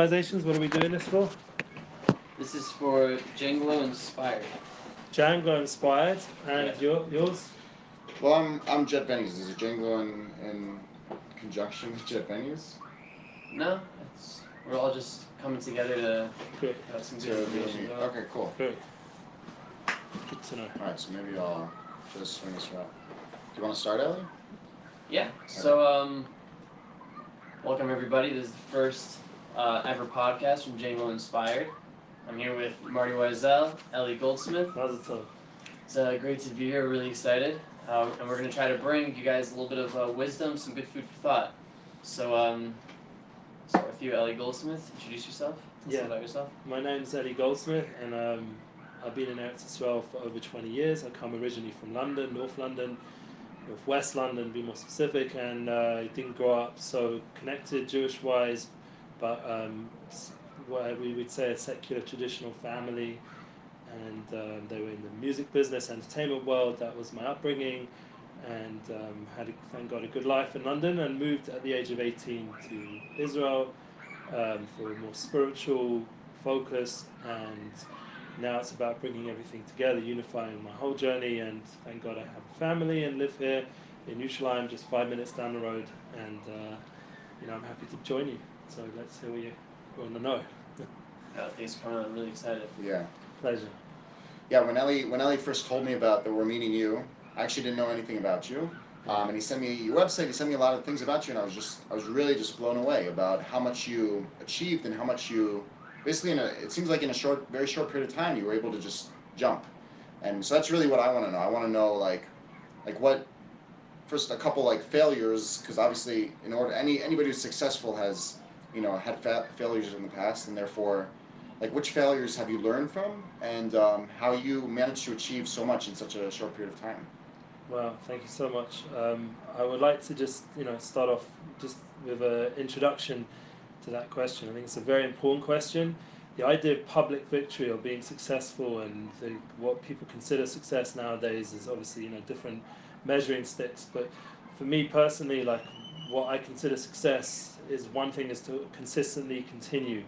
organizations. What are we doing this for? This is for Django Inspired. Django inspired, and Yeah. your, yours? Well, I'm I'm Jet Benny's. Is it Django in, in conjunction with Jet Benny's? No, it's, we're all just coming together to Good. have some To good really- information. Okay, cool. Good. Good to know. All right, so maybe I'll just swing this around. Do you want to start, Ellie? Yeah. So um, welcome everybody. This is the first uh, ever podcast from Django Inspired. I'm here with Marty Wiesel, Ellie Goldsmith. How's it all? It's uh, great to be here. Really excited, uh, and we're gonna try to bring you guys a little bit of uh, wisdom, some good food for thought. So um, start with you, Ellie Goldsmith. Introduce yourself. Tell us Yeah. about yourself. My name's Eddie Goldsmith, and um, I've been in Eretz Israel for over 20 years. I come originally from London, North London, North West London, to be more specific, and uh, I didn't grow up so connected Jewish wise, but um, we would say a secular traditional family. And um, they were in the music business, entertainment world. That was my upbringing, and um, had a, thank God a good life in London, and moved at the age of 18 to Israel um, for a more spiritual focus and now it's about bringing everything together unifying my whole journey and thank god i have a family and live here in Yerushalayim, just five minutes down the road and uh, you know i'm happy to join you so let's hear what you want to know Uh, thanks for coming. I'm really excited. Yeah. pleasure Yeah. When Ellie when Ellie first told me about that we're meeting you, I actually didn't know anything about you. Um, and he sent me your website. He sent me a lot of things about you, and I was just I was really just blown away about how much you achieved and how much you basically in a it seems like in a short very short period of time you were able to just jump. And so that's really what I want to know. I want to know like like what first a couple like failures because obviously in order any anybody who's successful has you know had fa- failures in the past and therefore like which failures have you learned from and um, how you managed to achieve so much in such a short period of time Well, thank you so much. Um, I would like to just you know start off just with an introduction to that question. I think it's a very important question. The idea of public victory or being successful and the, what people consider success nowadays is obviously you know different measuring sticks. But for me personally, like what I consider success is one thing is to consistently continue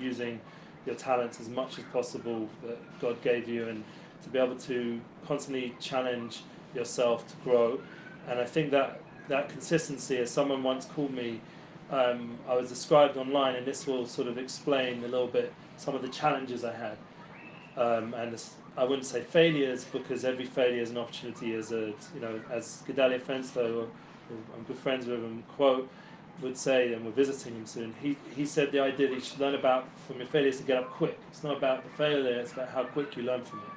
using your talents as much as possible that God gave you and to be able to constantly challenge yourself to grow. And I think that that consistency, as someone once called me, um, I was described online, and this will sort of explain a little bit some of the challenges I had. Um, and this, I wouldn't say failures because every failure is an opportunity. As a you know, as Gedalia Fenstow, I'm good friends with him, quote would say, and we're visiting him soon. He he said the idea that you should learn about from your failures to get up quick. It's not about the failure; it's about how quick you learn from it.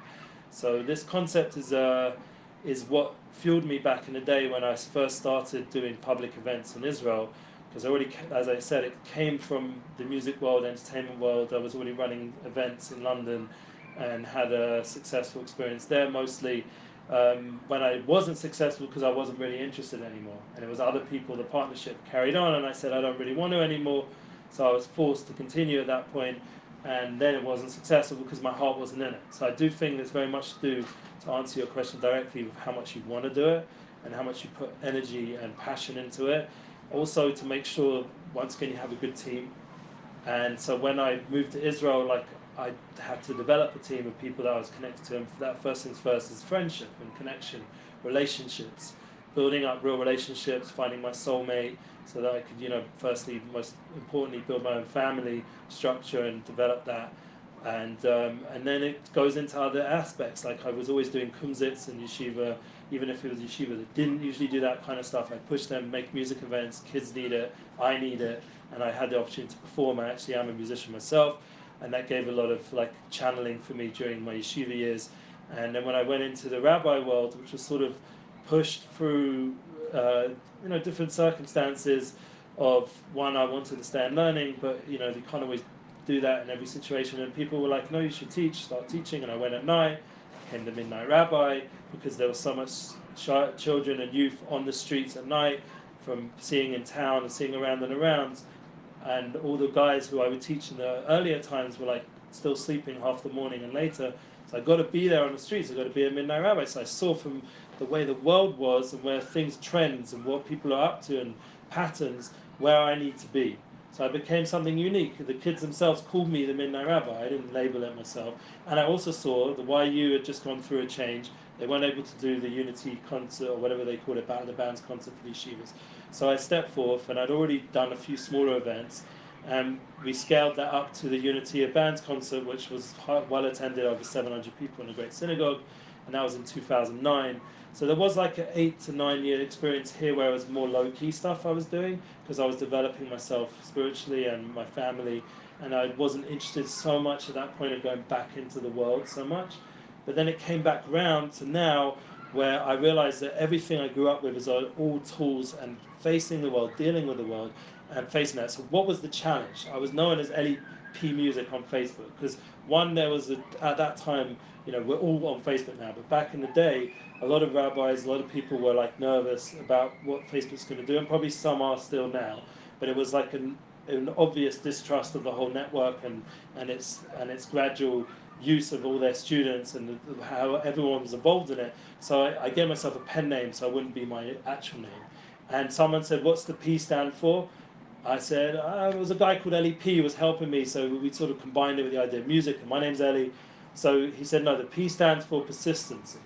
So this concept is uh, is what fueled me back in the day when I first started doing public events in Israel. Because already, as I said, it came from the music world, entertainment world. I was already running events in London, and had a successful experience there. Mostly um, when I wasn't successful because I wasn't really interested anymore, and it was other people. The partnership carried on, and I said I don't really want to anymore. So I was forced to continue at that point, and then it wasn't successful because my heart wasn't in it. So I do think there's very much to do to answer your question directly with how much you want to do it and how much you put energy and passion into it. Also to make sure once again you have a good team. And so when I moved to Israel, like I had to develop a team of people that I was connected to. And that first things first is friendship and connection, relationships, building up real relationships, finding my soulmate, so that I could, you know, firstly, most importantly, build my own family structure and develop that. And um, and then it goes into other aspects. Like I was always doing kumzits and yeshiva, even if it was yeshiva that didn't usually do that kind of stuff. I push them, make music events. Kids need it, I need it, and I had the opportunity to perform. I actually am a musician myself, and that gave a lot of like channeling for me during my yeshiva years. And then when I went into the rabbi world, which was sort of pushed through, uh, you know, different circumstances. Of one, I wanted to stay in learning, but you know, you can't always do that in every situation. And people were like, "No, you should teach. Start teaching." And I went at night, became the midnight rabbi because there was so much chi- children and youth on the streets at night, from seeing in town and seeing around and around. And all the guys who I would teach in the earlier times were like still sleeping half the morning and later. So I got to be there on the streets. I got to be a midnight rabbi. So I saw from the way the world was and where things trends and what people are up to and patterns where I need to be. So I became something unique. The kids themselves called me the Midnight Rabbi. I didn't label it myself. And I also saw the YU had just gone through a change. They weren't able to do the Unity concert or whatever they call it, the band's concert for the yeshivas. So I stepped forth, and I'd already done a few smaller events. And we scaled that up to the Unity of Bands concert, which was well attended, over 700 people in a great synagogue. And that was in 2009. So there was like an eight to nine year experience here where it was more low key stuff I was doing because I was developing myself spiritually and my family, and I wasn't interested so much at that point of going back into the world so much. But then it came back round to now where I realized that everything I grew up with is all tools and facing the world, dealing with the world, and facing that. So what was the challenge? I was known as Ellie P Music on Facebook because one there was a, at that time you know we're all on Facebook now, but back in the day a lot of rabbis, a lot of people were like nervous about what Facebook's going to do, and probably some are still now. But it was like an, an obvious distrust of the whole network and, and its and its gradual use of all their students and how everyone was involved in it. So I, I gave myself a pen name so I wouldn't be my actual name. And someone said, "What's the P stand for?" I said, uh, "It was a guy called Ellie P who was helping me, so we sort of combined it with the idea of music." And my name's Ellie. So he said, "No, the P stands for persistency."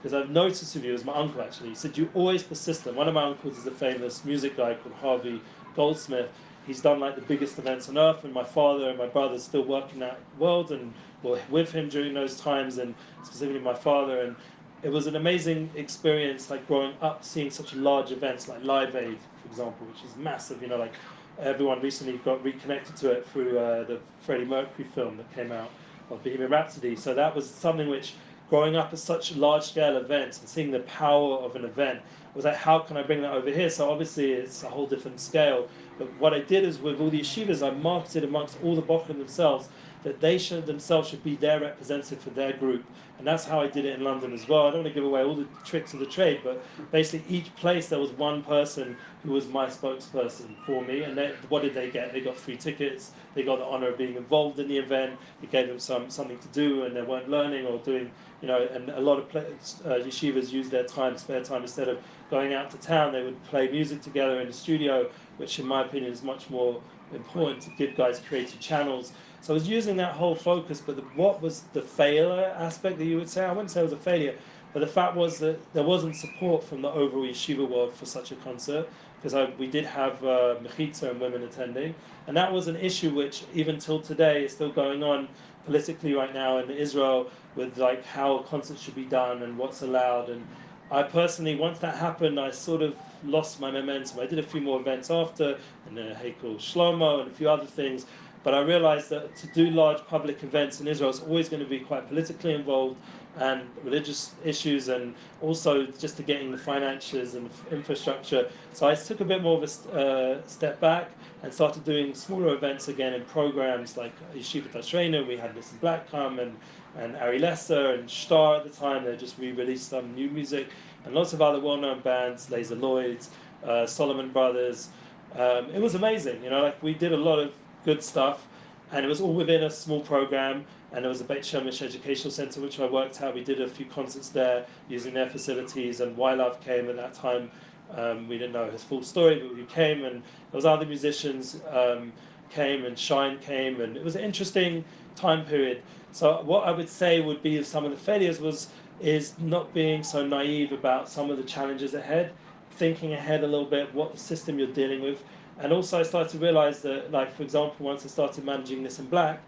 because I've noticed of you as my uncle actually. He said you always persistent. One of my uncles is a famous music guy called Harvey Goldsmith. He's done like the biggest events on earth, and my father and my brother still work in that world and were with him during those times, and specifically my father. And it was an amazing experience, like growing up, seeing such large events like Live Aid, for example, which is massive. You know, like everyone recently got reconnected to it through uh, the Freddie Mercury film that came out of Bohemian Rhapsody. So that was something which growing up at such large scale events and seeing the power of an event was like, how can I bring that over here? So obviously it's a whole different scale. But what I did is with all the yeshivas, I marketed amongst all the bochum themselves that they should themselves should be their representative for their group. And that's how I did it in London as well. I don't want to give away all the tricks of the trade, but basically each place there was one person who was my spokesperson for me. And they, what did they get? They got free tickets. They got the honor of being involved in the event. It gave them some something to do, and they weren't learning or doing you know, and a lot of play, uh, yeshivas use their time, spare time, instead of going out to town, they would play music together in the studio, which in my opinion is much more important to give guys creative channels. So I was using that whole focus, but the, what was the failure aspect that you would say? I wouldn't say it was a failure, but the fact was that there wasn't support from the overall yeshiva world for such a concert, because we did have uh, mechitza and women attending, and that was an issue which even till today is still going on politically right now in Israel with like how concerts should be done and what's allowed. And I personally, once that happened, I sort of lost my momentum. I did a few more events after, and then Heichal Shlomo and a few other things. But I realized that to do large public events in Israel is always going to be quite politically involved and religious issues, and also just to getting the finances and infrastructure. So I took a bit more of a uh, step back and started doing smaller events again in programs like Yeshiva Tashreinu. We had Nissim Black come and, and Ari Lesser and Star at the time. They just re released some new music and lots of other well known bands, Lazer Lloyds, uh, Solomon Brothers. Um, it was amazing, you know, like we did a lot of good stuff and it was all within a small program. And there was a Beit Shemesh Educational Center which I worked at. We did a few concerts there using their facilities, and Love came at that time. Um, we didn't know his full story, but he came. And there was other musicians um, came and Shine came, and it was an interesting time period. So what I would say would be some of the failures was is not being so naive about some of the challenges ahead, thinking ahead a little bit what system you're dealing with, and also I started to realize that, like for example, once I started managing Nissim Black,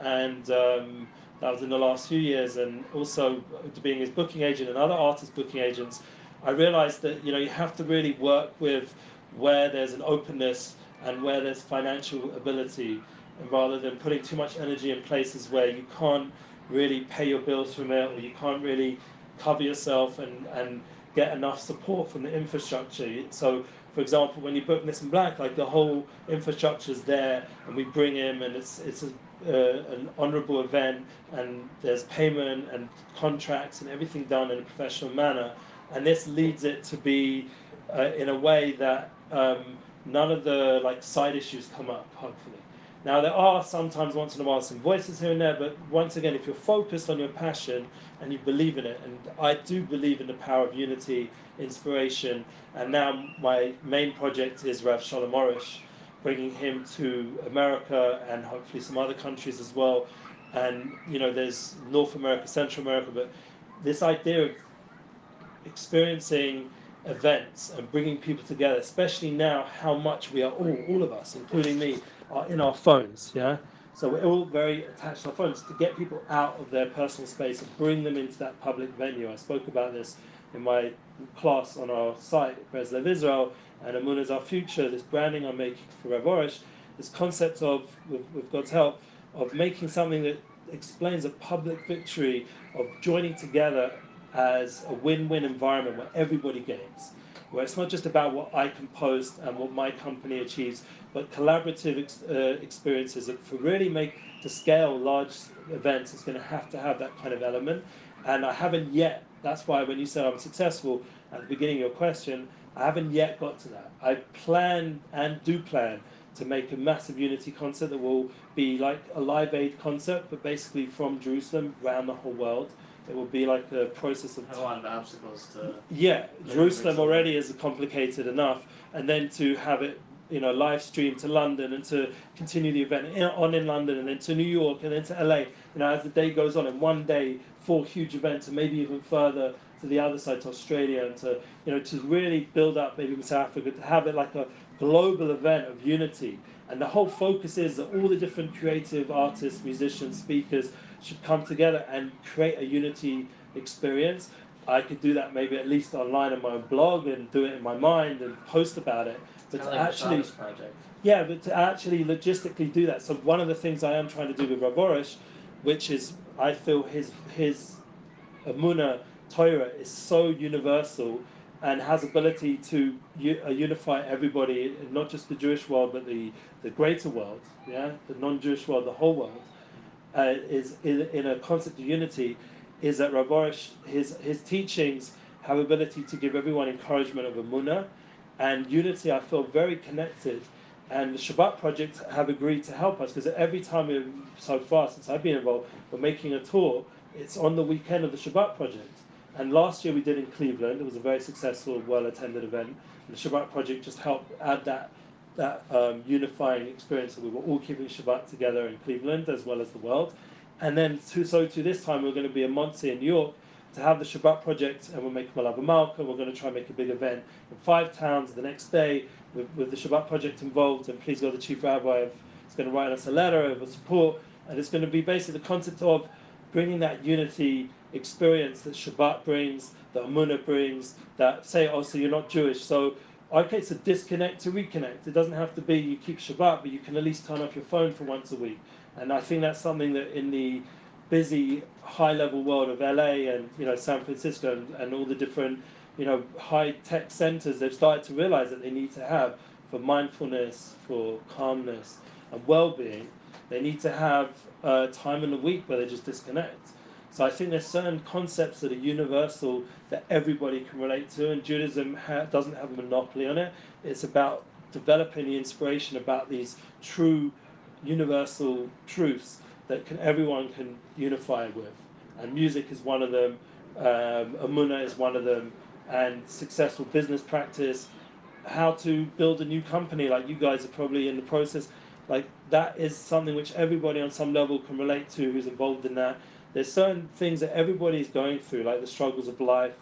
and um, that was in the last few years, and also being his booking agent and other artists' booking agents I realized that you know you have to really work with where there's an openness and where there's financial ability, and rather than putting too much energy in places where you can't really pay your bills from it or you can't really cover yourself and, and get enough support from the infrastructure. So, for example, when you book Nissim Black, like the whole infrastructure is there, and we bring him, and it's it's a, uh, an honourable event, and there's payment and contracts and everything done in a professional manner and this leads it to be uh, in a way that um, none of the like side issues come up. Hopefully, now there are sometimes once in a while some voices here and there, but once again, if you're focused on your passion and you believe in it, and I do believe in the power of unity, inspiration, and now my main project is Rav Shalom Arush, bringing him to America and hopefully some other countries as well. And you know, there's North America, Central America, but this idea of experiencing events and bringing people together, especially now, how much we are all, all of us, including me, are in our phones. Yeah. So we're all very attached to our phones to get people out of their personal space and bring them into that public venue. I spoke about this in my class on our site, Breslev Israel, and Amun is our future, this branding I'm making for Rav Arush, this concept of, with, with God's help, of making something that explains a public victory of joining together as a win-win environment where everybody gains where it's not just about what I can post and what my company achieves, but collaborative ex- uh, experiences that for really make to scale large events, it's going to have to have that kind of element. And I haven't yet. That's why when you said I'm successful at the beginning of your question, I haven't yet got to that. I plan and do plan to make a massive Unity concert that will be like a Live Aid concert, but basically from Jerusalem around the whole world. It will be like a process of A lot of obstacles to. yeah, Yeah, Jerusalem already is complicated enough, and then to have it, you know, live stream to London and to continue the event in, on in London and then to New York and then to LA. You know, as the day goes on, in one day, four huge events, and maybe even further to the other side to Australia, and to you know, to really build up maybe South Africa to have it like a global event of unity. And the whole focus is that all the different creative artists, musicians, speakers should come together and create a unity experience. I could do that maybe at least online in my blog and do it in my mind and post about it. But to like actually, yeah, but to actually logistically do that. So one of the things I am trying to do with Rav Arush, which is I feel his his Amuna Torah is so universal and has ability to uh, unify everybody, not just the Jewish world, but the, the greater world, yeah, the non-Jewish world, the whole world, uh, is in, in a concept of unity, is that Rav Arush, his his teachings have ability to give everyone encouragement of Amunah, and unity. I feel very connected, and the Shabbat project have agreed to help us because every time we so far since I've been involved, we're making a tour. It's on the weekend of the Shabbat project. And last year we did in Cleveland. It was a very successful, well-attended event. And the Shabbat project just helped add that that um, unifying experience that we were all keeping Shabbat together in Cleveland as well as the world. And then to, so to this time we're going to be in Monsey in New York to have the Shabbat project, and we'll make Melave Malka. We're going to try and make a big event in five towns the next day with, with the Shabbat project involved. And please go the chief rabbi is going to write us a letter of support, and it's going to be basically the concept of bringing that unity experience that Shabbat brings, that Amunah brings, that say, oh, so you're not Jewish. So, okay, so disconnect to reconnect. It doesn't have to be you keep Shabbat, but you can at least turn off your phone for once a week. And I think that's something that in the busy high level world of LA and you know San Francisco and, and all the different you know high tech centers they've started to realize that they need to have for mindfulness for calmness and well-being they need to have uh, time in the week where they just disconnect. So I think there's certain concepts that are universal that everybody can relate to and Judaism ha- doesn't have a monopoly on it. It's about developing the inspiration about these true universal truths that can everyone can unify with. And music is one of them. Um, Amuna is one of them. And successful business practice, how to build a new company, like you guys are probably in the process. Like that is something which everybody on some level can relate to who's involved in that. There's certain things that everybody is going through, like the struggles of life,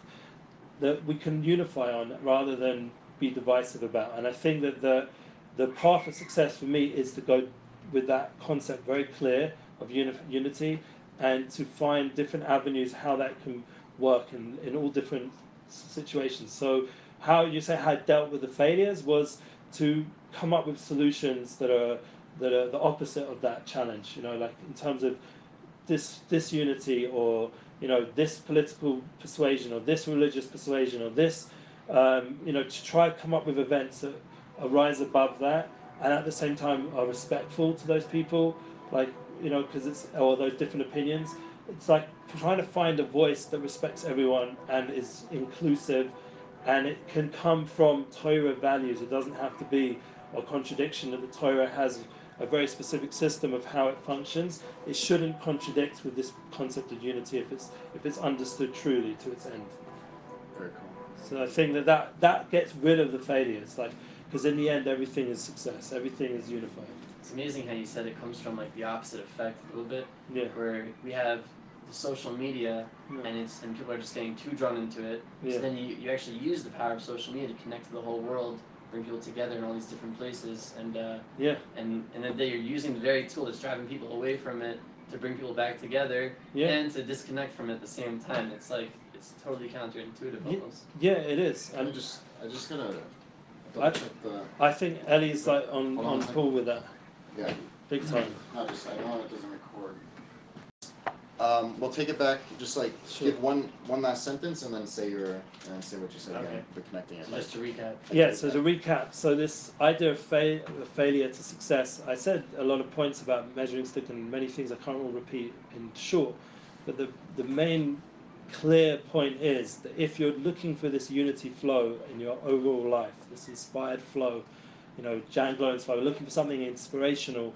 that we can unify on rather than be divisive about. And I think that the the path of success for me is to go with that concept very clear of uni- unity and to find different avenues how that can work in, in all different situations. So, how you say I dealt with the failures was to come up with solutions that are that are the opposite of that challenge. You know, like in terms of this disunity or you know this political persuasion or this religious persuasion or this um, you know to try to come up with events that arise above that and at the same time are respectful to those people like you know because it's all those different opinions it's like trying to find a voice that respects everyone and is inclusive and it can come from Torah values it doesn't have to be a contradiction that the Torah has a very specific system of how it functions it shouldn't contradict with this concept of unity if it's if it's understood truly to its end Very cool. so I think that, that that gets rid of the failures. Like because in the end, everything is success. Everything is unified. It's amazing how you said it comes from like the opposite effect a little bit, Yeah. where we have the social media Yeah. and it's and people are just getting too drawn into it. Yeah. So then you, you actually use the power of social media to connect to the whole world, bring people together in all these different places, and uh, Yeah. and and then you're using the very tool that's driving people away from it to bring people back together Yeah. and to disconnect from it at the same time. It's like it's totally counterintuitive Yeah. almost. Yeah, it is. I'm just I just gotta I- double check the I think Ellie's like on, Hold on on a board with that. Yeah. Big time. No, just I know it doesn't record. Um, we'll take it back. Just like Sure. give one one last sentence and then say your and then say what you said Okay. again. The connecting it. So just to recap. Yeah, so to recap, so this idea of fa- failure to success, I said a lot of points about measuring stick and many things I can't all repeat in short, but the, the main clear point is that if you're looking for this unity flow in your overall life, this inspired flow, you know, Jan Glow inspired, we're looking for something inspirational,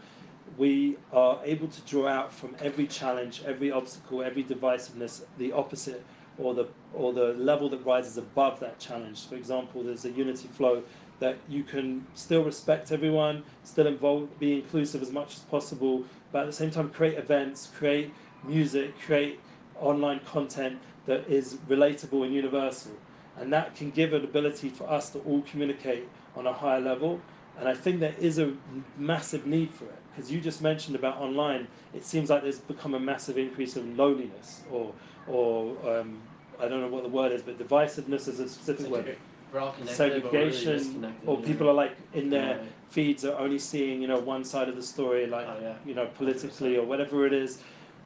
we are able to draw out from every challenge, every obstacle, every divisiveness, the opposite or the or the level that rises above that challenge. For example, there's a unity flow that you can still respect everyone, still involve, be inclusive as much as possible, but at the same time create events, create music, create online content that is relatable and universal. And that can give an ability for us to all communicate on a higher level. And I think there is a massive need for it because you just mentioned about online. It seems like there's become a massive increase of loneliness or or um, I don't know what the word is, but divisiveness is a specific word. we're all connected, really Segregation, or people know? are like in their Yeah. feeds are only seeing you know one side of the story, like Oh, yeah. you know politically or whatever it is.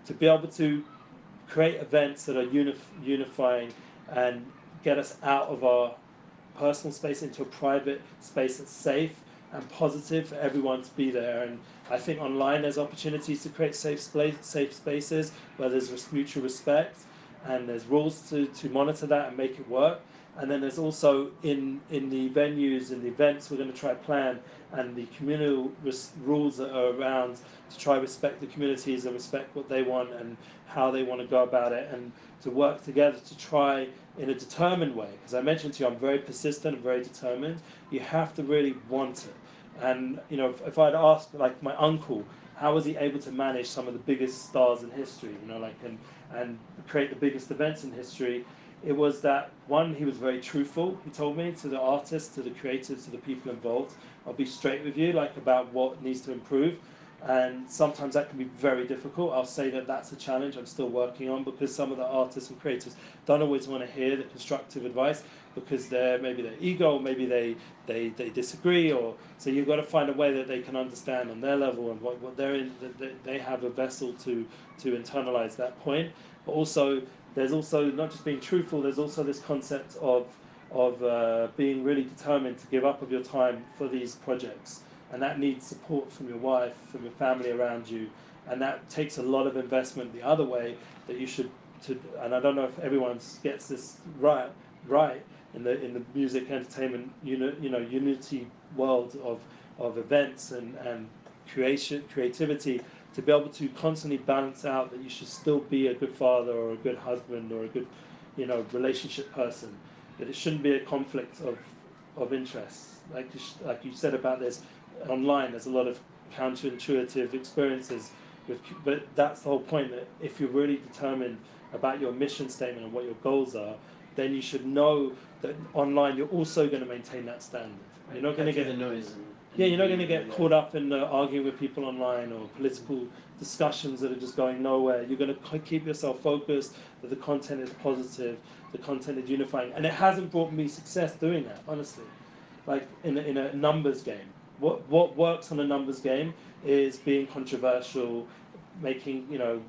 To be able to create events that are unif- unifying and get us out of our personal space into a private space that's safe and positive for everyone to be there. And I think online there's opportunities to create safe safe spaces where there's res- mutual respect and there's rules to, to monitor that and make it work. And then there's also in in the venues and the events we're going to try plan and the communal res- rules that are around to try respect the communities and respect what they want and how they want to go about it and to work together to try in a determined way. Because i mentioned to you i'm very persistent and very determined. You have to really want it. And you know if, if i'd asked like my uncle how was he able to manage some of the biggest stars in history you know like and and create the biggest events in history it was that one he was very truthful he told me to the artists to the creators to the people involved. I'll be straight with you like about what needs to improve. And sometimes that can be very difficult. I'll say that that's a challenge i'm still working on because some of the artists and creators don't always want to hear the constructive advice because they're maybe their ego maybe they, they, they disagree or so you've got to find a way that they can understand on their level and what, what they're in that they, they have a vessel to to internalize that point. But also there's also not just being truthful there's also this concept of of uh, being really determined to give up of your time for these projects. And that needs support from your wife from your family around you. And that takes a lot of investment the other way that you should to and I don't know if everyone gets this right right in the in the music entertainment uni, you know unity world of of events and and creation creativity to be able to constantly balance out that you should still be a good father or a good husband or a good you know relationship person that it shouldn't be a conflict of of interests like you, sh- like you said about this online there's a lot of counterintuitive experiences with but that's the whole point that if you're really determined about your mission statement and what your goals are then you should know that online you're also going to maintain that standard you're not going to get the noise. Yeah, you're not going to get caught up in uh, arguing with people online or political discussions that are just going nowhere. You're going to keep yourself focused that the content is positive, the content is unifying, and it hasn't brought me success doing that. Honestly, like in a, in a numbers game, what what works on a numbers game is being controversial, making you know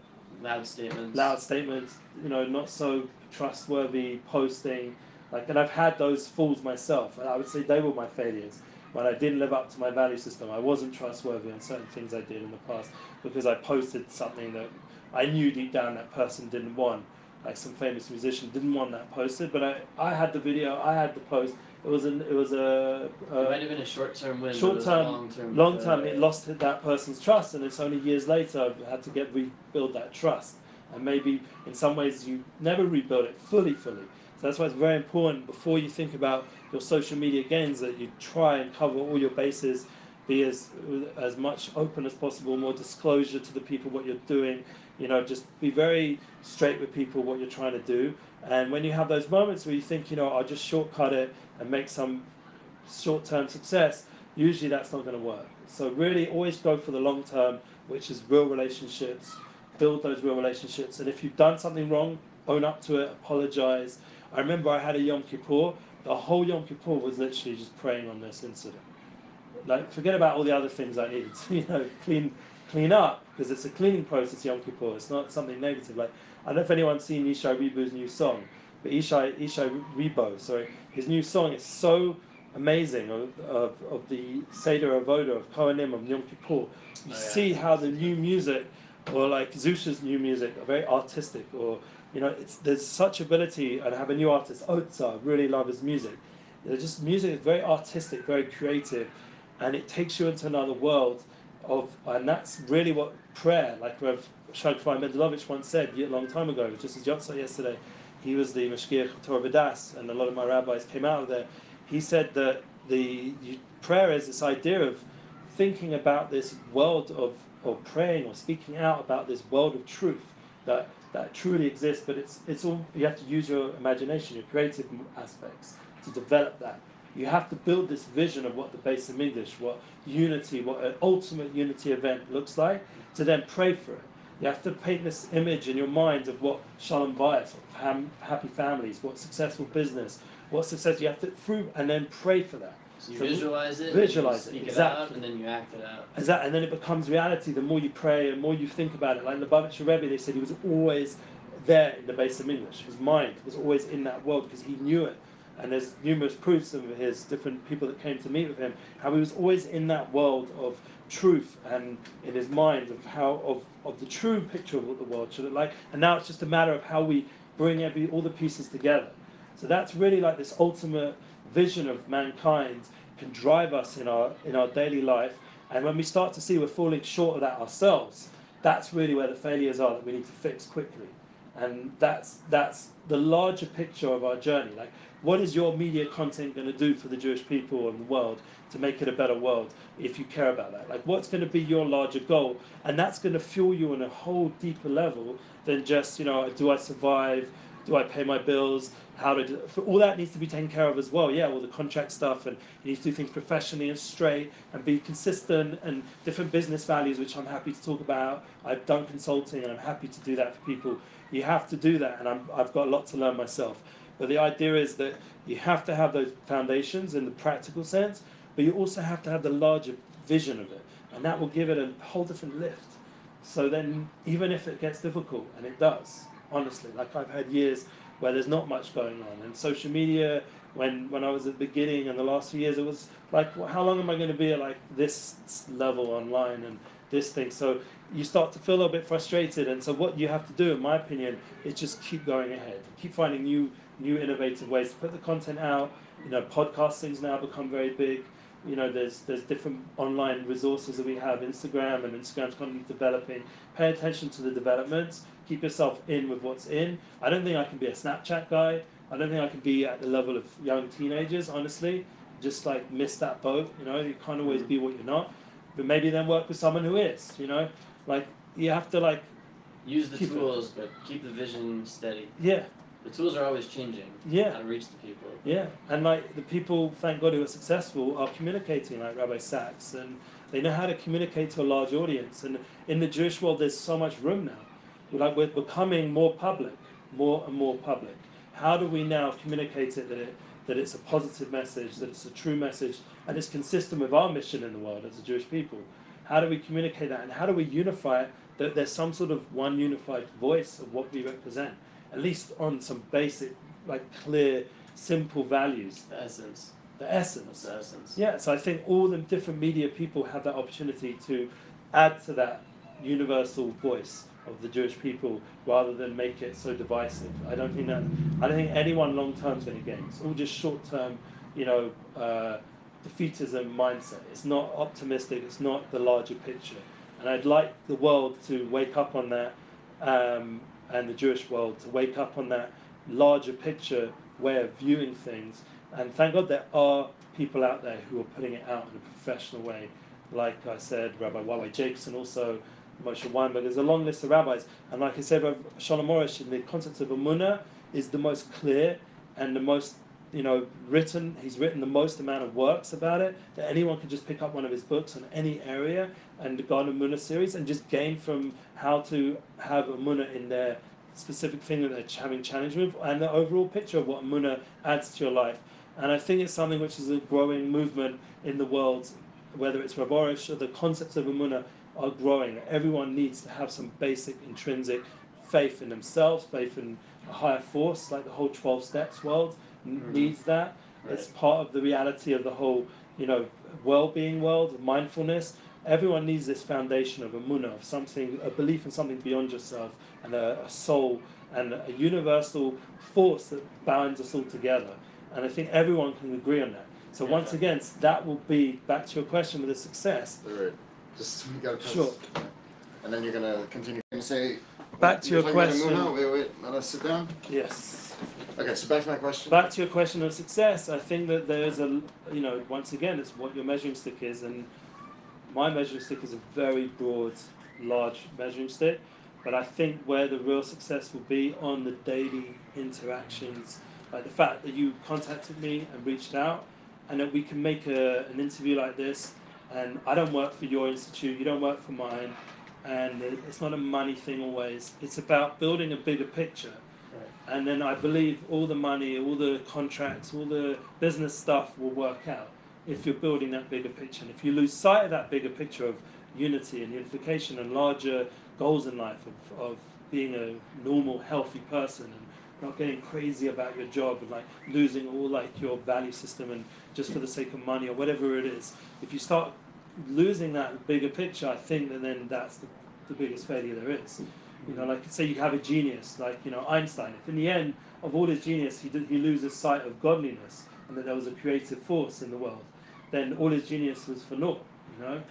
loud statements. loud statements, you know, not so trustworthy posting. Like, and I've had those fools myself, and I would say they were my failures when I didn't live up to my value system. I wasn't trustworthy on certain things I did in the past because I posted something that I knew deep down that person didn't want. Like some famous musician didn't want that posted, but I, I had the video, I had the post. It was an it was a, It might have been a short-term win. Short term, long uh, term. It lost that person's trust, and it's only years later I've had to get rebuild that trust. And maybe in some ways you never rebuild it fully, fully. So that's why it's very important before you think about your social media gains that you try and cover all your bases, be as as much open as possible, more disclosure to the people what you're doing. You know, just be very straight with people what you're trying to do. And when you have those moments where you think, you know, I'll just shortcut it and make some short-term success, usually that's not going to work. So really, always go for the long term, which is real relationships. Build those real relationships, and if you've done something wrong, own up to it, apologize. I remember I had a Yom Kippur. The whole Yom Kippur was literally just praying on this incident. Like, forget about all the other things I needed to, you know, clean, clean up because it's a cleaning process. Yom Kippur. It's not something negative. Like, I don't know if anyone's seen Yishai Ribo's new song, but Yishai Yishai Ribo, sorry, his new song is so amazing of, of, of the Seder Avoda of Kohanim of Yom Kippur. You Oh, yeah. see how the new music, or like Zusha's new music, are very artistic, or you know, it's there's such ability. And I have a new artist, Otza, I really love his music. They're just music is very artistic, very creative, and it takes you into another world of, and that's really what prayer, like Rev Shagfai Mendelovich once said a long time ago, just as Yotza yesterday. He was the Mashgiach Torah and a lot of my rabbis came out of there. He said that the prayer is this idea of thinking about this world of, of praying or speaking out about this world of truth that that truly exists, but it's it's all you have to use your imagination, your creative aspects to develop that. You have to build this vision of what the base of English, what unity, what an ultimate unity event looks like, to then pray for it. You have to paint this image in your mind of what shalom bayis, happy families, what successful business, what success you have to through, and then pray for that. So you visualize it, visualize it, speak it out, exactly. and then you act it out. That, and then it becomes reality. The more you pray, and more you think about it. Like the Lubavitcher Rebbe, they said he was always there in the base of English. His mind was always in that world because he knew it. And there's numerous proofs of his different people that came to meet with him, how he was always in that world of truth and in his mind of how of, of the true picture of what the world should look like. And now it's just a matter of how we bring every all the pieces together. So that's really like this ultimate vision of mankind can drive us in our in our daily life. And when we start to see we're falling short of that ourselves, that's really where the failures are that we need to fix quickly. And that's that's the larger picture of our journey. Like what is your media content going to do for the Jewish people and the world to make it a better world if you care about that? Like what's going to be your larger goal? And that's going to fuel you on a whole deeper level than just, you know, do I survive? Do I pay my bills? How to do, all that needs to be taken care of as well. Yeah, all the contract stuff, and you need to do things professionally and straight, and be consistent, and different business values, which I'm happy to talk about. I've done consulting, and I'm happy to do that for people. You have to do that, and I'm, I've got a lot to learn myself. But the idea is that you have to have those foundations in the practical sense, but you also have to have the larger vision of it, and that will give it a whole different lift. So then, even if it gets difficult, and it does, honestly, like I've had years where there's not much going on, and social media, when when I was at the beginning and the last few years, it was like, well, how long am I going to be at like this level online and this thing? So you start to feel a bit frustrated, and so what you have to do, in my opinion, is just keep going ahead, keep finding new new innovative ways to put the content out. You know, podcasting's now become very big you know there's there's different online resources that we have instagram and instagram's constantly developing. Pay attention to the developments. Keep yourself in with what's in. I don't think i can be a snapchat guy. I don't think i can be at the level of young teenagers honestly. Just like miss that boat you know? You can't always mm. be what you're not. But maybe then work with someone who is you know? Like you have to like Use the Keep it. tools, but keep the vision steady. yeah The tools are always changing. yeah How to reach the people. Yeah, and like the people, thank God, who are successful are communicating, like Rabbi Sachs, and they know how to communicate to a large audience. And in the Jewish world, there's so much room now. We're like we're becoming more public, more and more public. How do we now communicate it that it that it's a positive message, that it's a true message, and it's consistent with our mission in the world as a Jewish people? How do we communicate that, and how do we unify it? That there's some sort of one unified voice of what we represent, at least on some basic, like clear, simple values The essence. the essence. the essence? Yeah, so I think all the different media people have that opportunity to add to that universal voice of the Jewish people rather than make it so divisive. I don't think that I don't think anyone long term is going to gain. It's all just short term, you know, uh, defeatism mindset. It's not optimistic. It's not the larger picture. And I'd like the world to wake up on that, um, and the Jewish world to wake up on that larger picture way of viewing things. And thank God there are people out there who are putting it out in a professional way. Like I said, Rabbi YY Jacobson, also Moshe Weinberg. There's a long list of rabbis. And like I said, Rabbi Shalom Arush, in the concept of Amunah is the most clear and the most you know, written, he's written the most amount of works about it, that anyone can just pick up one of his books on any area and the God Munna series and just gain from how to have a Munna in their specific thing that they're having challenge with and the overall picture of what Munna adds to your life. And I think it's something which is a growing movement in the world, whether it's Rav Arush or the concepts of Amunah are growing. Everyone needs to have some basic intrinsic faith in themselves, faith in a higher force, like the whole 12 steps world mm-hmm. needs that. Right. It's part of the reality of the whole, you know, well-being world, of mindfulness. Everyone needs this foundation of a munah, of something, a belief in something beyond yourself, and a, a soul, and a universal force that binds us all together. And I think everyone can agree on that. So yeah, once again, that will be back to your question with a success. Right. Just we got sure. And then you're gonna continue and say. Back to your question. Wait, wait. Let us sit down. Yes. Okay, so back to my question. Back to your question of success, I think that there's a, you know, once again, it's what your measuring stick is, and my measuring stick is a very broad, large measuring stick. But I think where the real success will be on the daily interactions, like the fact that you contacted me and reached out, and that we can make a, an interview like this, and I don't work for your institute, you don't work for mine, and it's not a money thing always. It's about building a bigger picture and then I believe all the money, all the contracts, all the business stuff will work out if you're building that bigger picture. And if you lose sight of that bigger picture of unity and unification and larger goals in life of, of being a normal, healthy person and not getting crazy about your job and like losing all like your value system and just for the sake of money or whatever it is. If you start losing that bigger picture, I think that then that's the, the biggest failure there is. You know, like say you have a genius, like you know Einstein. If in the end of all his genius he did, he loses sight of godliness and that there was a creative force in the world, then all his genius was for naught. You know,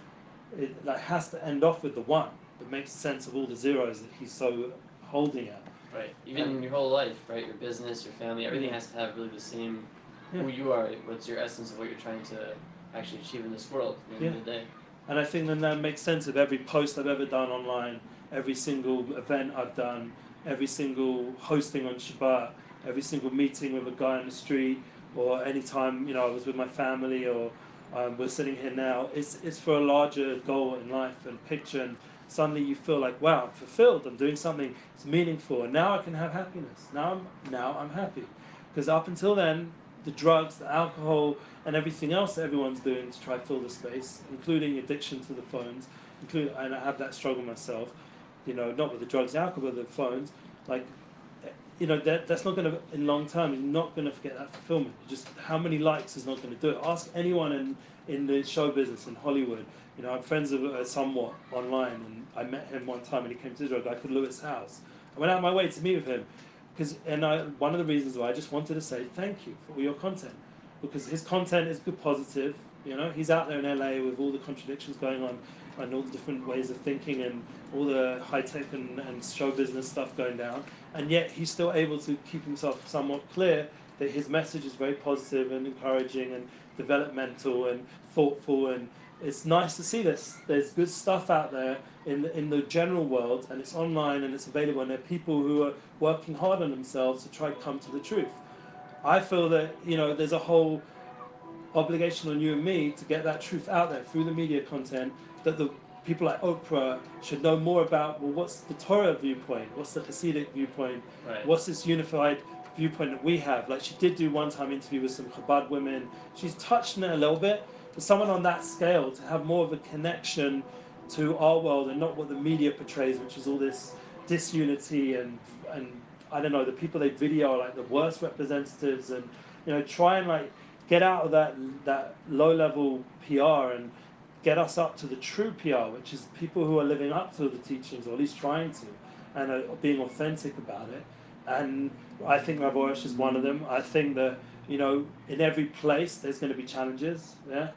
it like has to end off with the one that makes sense of all the zeros that he's so holding at. Right. Even in your whole life, right? Your business, your family, everything has to have really the same yeah. who you are. What's your essence of what you're trying to actually achieve in this world at the end yeah. of the day. And I think then that makes sense of every post I've ever done online every single event I've done, every single hosting on Shabbat, every single meeting with a guy on the street, or any time you know I was with my family or um, we're sitting here now. It's it's for a larger goal in life and picture, and suddenly you feel like wow, I'm fulfilled. I'm doing something it's meaningful, and now I can have happiness. Now I'm now I'm happy, because up until then, the drugs, the alcohol, and everything else that everyone's doing to try to fill the space, including addiction to the phones, including and I have that struggle myself you know, not with the drugs, alcohol, the phones, like, you know, that, that's not going to, in long term, you're not going to forget that fulfillment. Just how many likes is not going to do it. Ask anyone in, in the show business in Hollywood. You know, I'm friends of uh, somewhat online, and I met him one time when he came to Israel, a guy called Lewis Howes. I went out of my way to meet with him. Because, and I, one of the reasons why I just wanted to say thank you for all your content. Because his content is good, positive. You know, he's out there in LA with all the contradictions going on and all the different ways of thinking and all the high tech and, and show business stuff going down. And yet he's still able to keep himself somewhat clear that his message is very positive and encouraging and developmental and thoughtful and it's nice to see this. There's good stuff out there in the, in the general world, and it's online and it's available, and there are people who are working hard on themselves to try to come to the truth. I feel that you know there's a whole obligation on you and me to get that truth out there through the media content that the people like Oprah should know more about well what's the Torah viewpoint, what's the Hasidic viewpoint, right. what's this unified viewpoint that we have. Like she did do one time interview with some Chabad women. She's touched on it a little bit, but someone on that scale to have more of a connection to our world and not what the media portrays, which is all this disunity and and I don't know the people they video are like the worst representatives and you know try and like get out of that that low level PR and get us up to the true PR, which is people who are living up to the teachings, or at least trying to, and are being authentic about it. And I think Rav Arush is one of them. I think that, you know, in every place there's going to be challenges, yeah?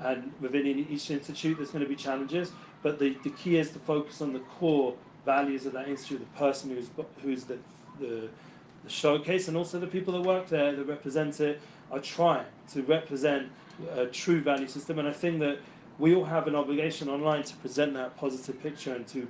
And within each institute there's going to be challenges, but the, the key is to focus on the core values of that institute, the person who's, who's the, the the showcase and also the people that work there that represent it are trying to represent a true value system. And I think that we all have an obligation online to present that positive picture and to,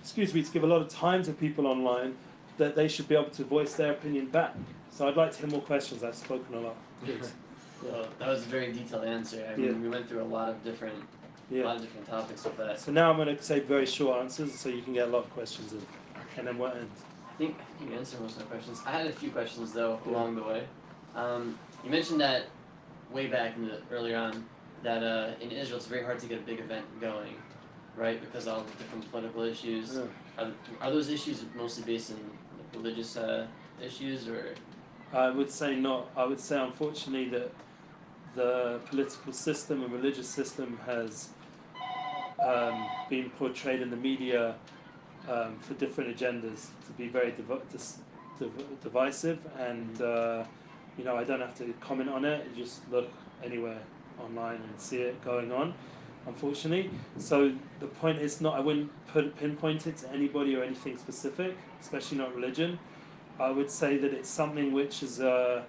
excuse me, to give a lot of time to people online that they should be able to voice their opinion back. So I'd like to hear more questions. I've spoken a lot. Please. Well, that was a very detailed answer. I mean, Yeah. we went through a lot of different, a lot of different topics with that. So now I'm going to say very short answers so you can get a lot of questions in. And then we'll end. I think, I think you answered most of my questions. I had a few questions though Yeah. along the way. Um, you mentioned that way back in the earlier on that uh, in Israel it's very hard to get a big event going, right? Because all the different political issues. Yeah. Are, are those issues mostly based in religious uh, issues or? I would say not. I would say, unfortunately, that the political system and religious system has um, been portrayed in the media um, for different agendas to be very div- dis- div- divisive. And, uh, you know, I don't have to comment on it. Just look anywhere online and see it going on, unfortunately. So the point is not, I wouldn't put pinpoint it to anybody or anything specific, especially not religion. I would say that it's something which is, uh,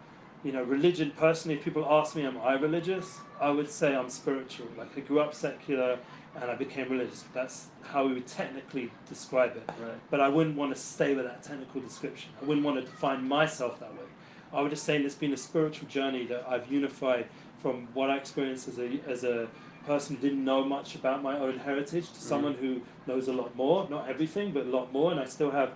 you know, religion. Personally, if people ask me, am I religious? I would say I'm spiritual. Like I grew up secular and I became religious. That's how we would technically describe it. Right. But I wouldn't want to stay with that technical description. I wouldn't want to define myself that way. I would just say it's been a spiritual journey that I've unified from what I experienced as a as a person who didn't know much about my own heritage to someone who knows a lot more, not everything, but a lot more, and I still have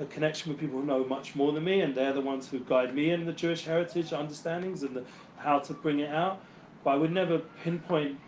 a connection with people who know much more than me, and they're the ones who guide me in the Jewish heritage understandings and the, how to bring it out. But I would never pinpoint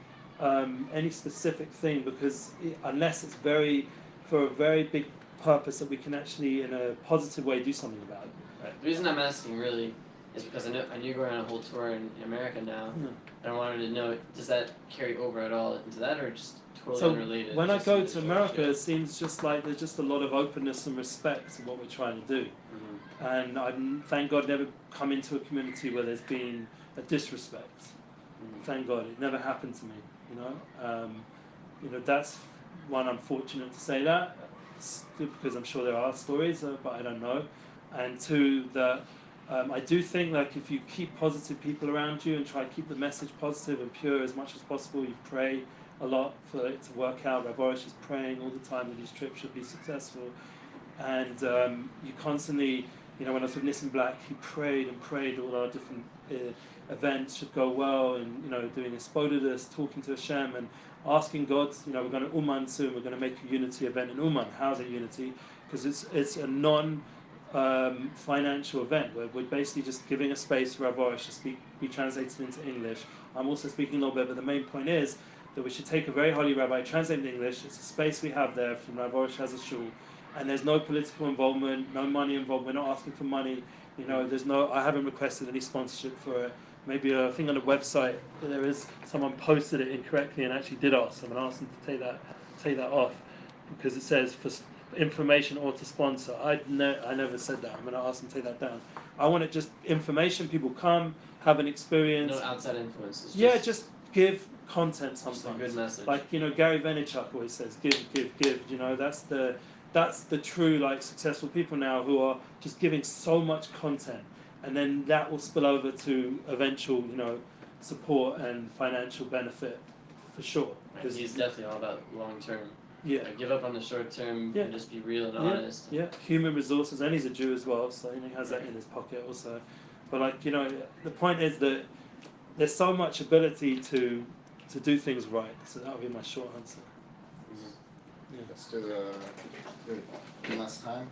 um, any specific thing because it, unless it's very for a very big purpose that we can actually, in a positive way, do something about it. Right. The reason I'm asking really is because I know I know you're going on a whole tour in, in America now, Yeah. and I wanted to know does that carry over at all into that, or just totally So unrelated? when I go to America, it seems just like there's just a lot of openness and respect to what we're trying to do. Mhm. And I thank God never come into a community where there's been a disrespect. Mhm. Thank God it never happened to me. You know, um, you know that's one. I'm fortunate to say that because I'm sure there are stories, uh, but I don't know. And two, that um, I do think like if you keep positive people around you and try to keep the message positive and pure as much as possible, you pray a lot for it to work out. Rav Arush is praying all the time that his trip should be successful, and um, you constantly, you know, when I was with Nissim Black, he prayed and prayed all our different uh, events should go well, and you know, doing a hisbodedus, talking to Hashem, and asking God, you know, we're going to Uman soon. We're going to make a unity event in Uman. How's it unity? Because it's it's a non um, financial event where we're basically just giving a space for Rav Arush to speak, be translated into English. I'm also speaking a little bit, but the main point is that we should take a very holy rabbi, translate in English. It's a space we have there from Rav Arush has a shul, and there's no political involvement, no money involved. We're not asking for money. You know, there's no. I haven't requested any sponsorship for it. Maybe I think on the website there is someone posted it incorrectly and actually did ask. I'm gonna ask them to take that take that off because it says for information or to sponsor. I ne- I never said that. I'm gonna ask them to take that down. I want it just information. People come, have an experience. No outside influences. yeah, just give content just sometimes. good message. Like you know, Gary Vaynerchuk always says, "Give, give, give." You know, that's the that's the true like successful people now who are just giving so much content, and then that will spill over to eventual you know support and financial benefit for sure. Because He's definitely all about long term. Yeah, give up on the short term Yeah. and just be real and Yeah. honest. yeah, human resources, and he's a Jew as well, so he has that in his pocket also. But like you know, the point is that there's so much ability to to do things right. So that would be my short answer. Yeah, Let's do the do one last time.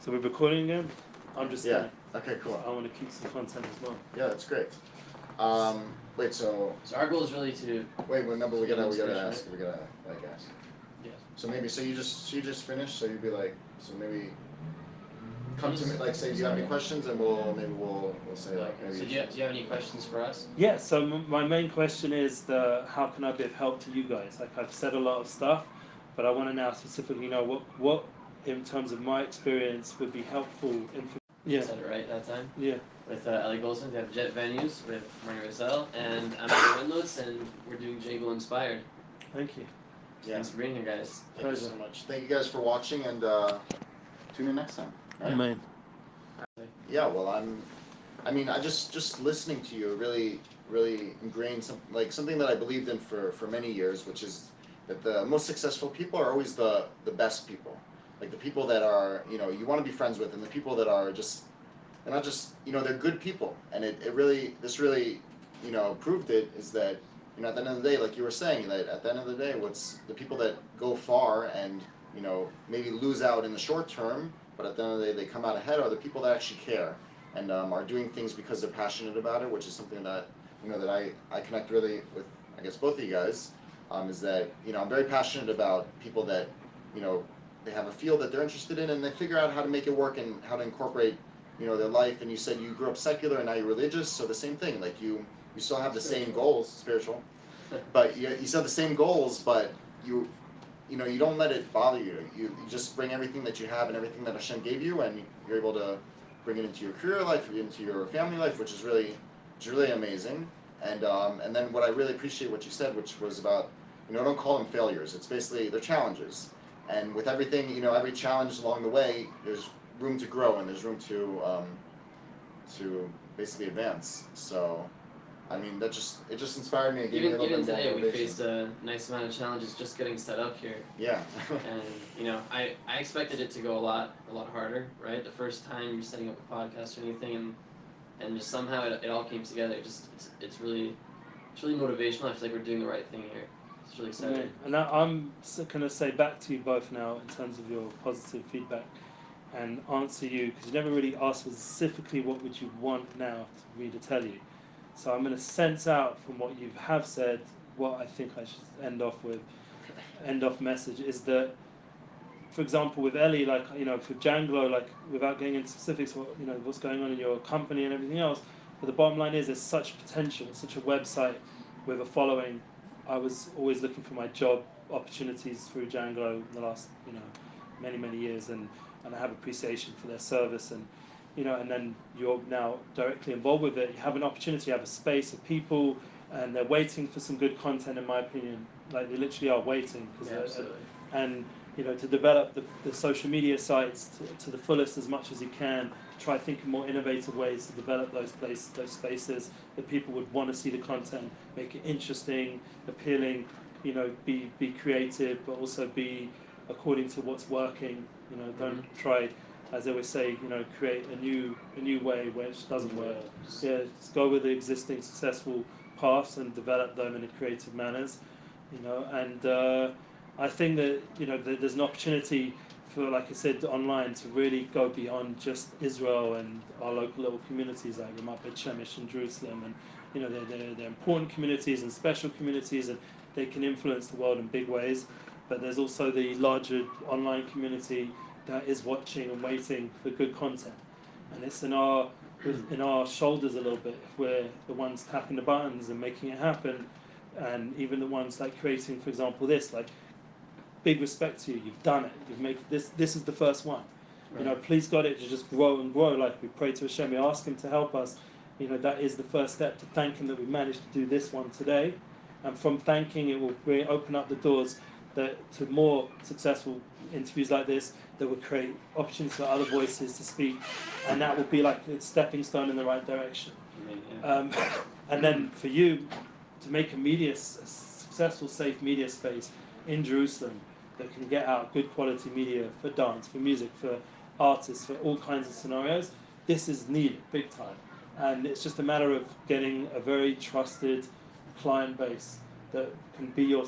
So we're recording again. I'm just Yeah. saying, Okay, cool. I want to keep some content as well. Yeah, that's great. Um, wait, so So our goal is really to wait, well, no, but we gotta we gotta Inspiration, ask, we gotta like ask. Yeah. So maybe so you just so you just finished, so you'd be like, so maybe come to me like say do you have any questions and we'll maybe we'll we'll say like maybe. So do you, do you have any questions for us? Yeah. So m- my main question is the how can I be of help to you guys? Like I've said a lot of stuff, but I want to now specifically know what what in terms of my experience would be helpful. Inf- yeah. Said it right that time. Yeah. With uh, Ellie Goldsmith, we have Jet Venues with Mario Rosell, and I'm Joe Windlows, and we're doing Janglo Inspired. Thank you. Yeah. Thanks for being here, guys. Thank you so much. Thank you guys for watching and uh, tune in next time. All right? Amen. yeah, well, I'm. I mean, I just just listening to you really really ingrained some like something that I believed in for for many years, which is that the most successful people are always the the best people, like the people that are you know you want to be friends with, and the people that are just they're not just you know they're good people, and it, it really this really you know proved it is that you know at the end of the day, like you were saying, that at the end of the day, what's the people that go far and you know maybe lose out in the short term, but at the end of the day they come out ahead are the people that actually care and um, are doing things because they're passionate about it, which is something that you know that I, I connect really with I guess both of you guys um, is that you know I'm very passionate about people that you know they have a field that they're interested in and they figure out how to make it work and how to incorporate you know their life. And you said you grew up secular and now you're religious. So the same thing like you you still have the same goals spiritual but you, you still have the same goals but you you know you don't let it bother you. you you just bring everything that you have and everything that Hashem gave you and you're able to bring it into your career life into your family life which is really which is really amazing and um, and then what I really appreciate what you said which was about you know don't call them failures it's basically they're challenges and with everything you know every challenge along the way there's room to grow and there's room to um, to basically advance. So, I mean, that just it just inspired me. It gave me a Even little even more today, we faced a nice amount of challenges just getting set up here, Yeah. and you know, I I expected it to go a lot a lot harder, right? The first time you're setting up a podcast or anything, and and just somehow it, it all came together. It just it's, it's really it's really motivational. I feel like we're doing the right thing here. It's really Yeah. exciting. And I, I'm going to say back to you both now in terms of your positive feedback and answer you because you never really asked specifically what would you want now for me to tell you. So I'm going to sense out from what you have said what I think I should end off with. End off message is that, for example, with Ellie, like you know, for Janglo, like without getting into specifics, what you know, what's going on in your company and everything else. But the bottom line is, there's such potential, such a website with a following. I was always looking for my job opportunities through Janglo in the last, you know, many many years, and, and I have appreciation for their service, and you know, and then you're now directly involved with it. You have an opportunity, you have a space of people, and they're waiting for some good content, in my opinion. Like they literally are waiting Yeah, uh, absolutely. and you know to develop the, the social media sites to, to the fullest as much as you can try thinking more innovative ways to develop those places those spaces that people would want to see the content make it interesting appealing you know be be creative but also be according to what's working you know don't mm-hmm. try as they always say you know create a new a new way which doesn't work yeah just go with the existing successful paths and develop them in a creative manners you know and uh, I think that you know there- there's an opportunity for, like I said, online to really go beyond just Israel and our local little communities like Ramat Beit Shemesh and Jerusalem, and you know they're, they're, they're important communities and special communities, and they can influence the world in big ways. But there's also the larger online community that is watching and waiting for good content, and it's in our in our shoulders a little bit if we're the ones tapping the buttons and making it happen, and even the ones like creating, for example, this like big respect to you. You've done it. You've made this. This is the first one. You know, please God, it to just grow and grow. Like we pray to Hashem, we ask Him to help us. You know, that is the first step to thank Him that we managed to do this one today. And from thanking, it will open up the doors that to more successful interviews like this that would create opportunities for other voices to speak, and that would be like a stepping stone in the right direction. Yeah. Um, and then for you to make a media, a successful, safe media space in Jerusalem that can get out good quality media for dance, for music, for artists, for all kinds of scenarios, this is needed big time. And it's just a matter of getting a very trusted client base that can be your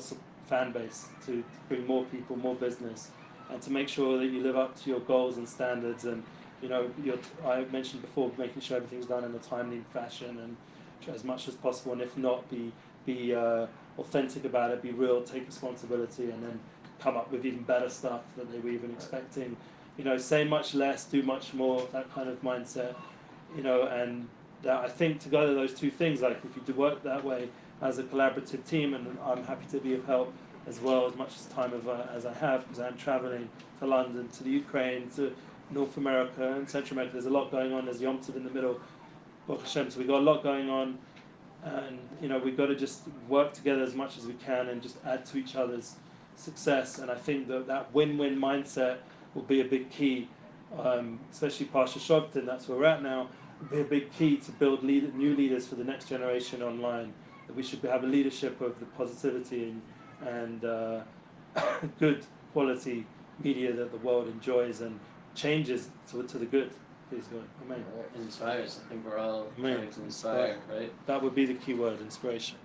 fan base to bring more people, more business, and to make sure that you live up to your goals and standards. And you know, I mentioned before, making sure everything's done in a timely fashion and as much as possible. And if not, be be uh, authentic about it, be real, take responsibility, and then come up with even better stuff that they were even expecting. You know, say much less, do much more. That kind of mindset. You know, and that I think together those two things, like if you do work that way as a collaborative team, and I'm happy to be of help as well as much as time of, uh, as I have because I'm traveling to London, to the Ukraine, to North America and Central America. There's a lot going on. There's Yom Tov in the middle. Baruch Hashem. So we've got a lot going on, and you know we've got to just work together as much as we can and just add to each other's success. And I think that that win-win mindset will be a big key um, especially Parsha Shoftim, that's where we're at now, would be a big key to build lead, new leaders for the next generation online. That we should have a leadership of the positivity and, and uh, good quality media that the world enjoys and changes to, to the good. Please God. Amen. Right. Inspires. I think we're all Amen. trying to inspire, right? That would be the key word, inspiration.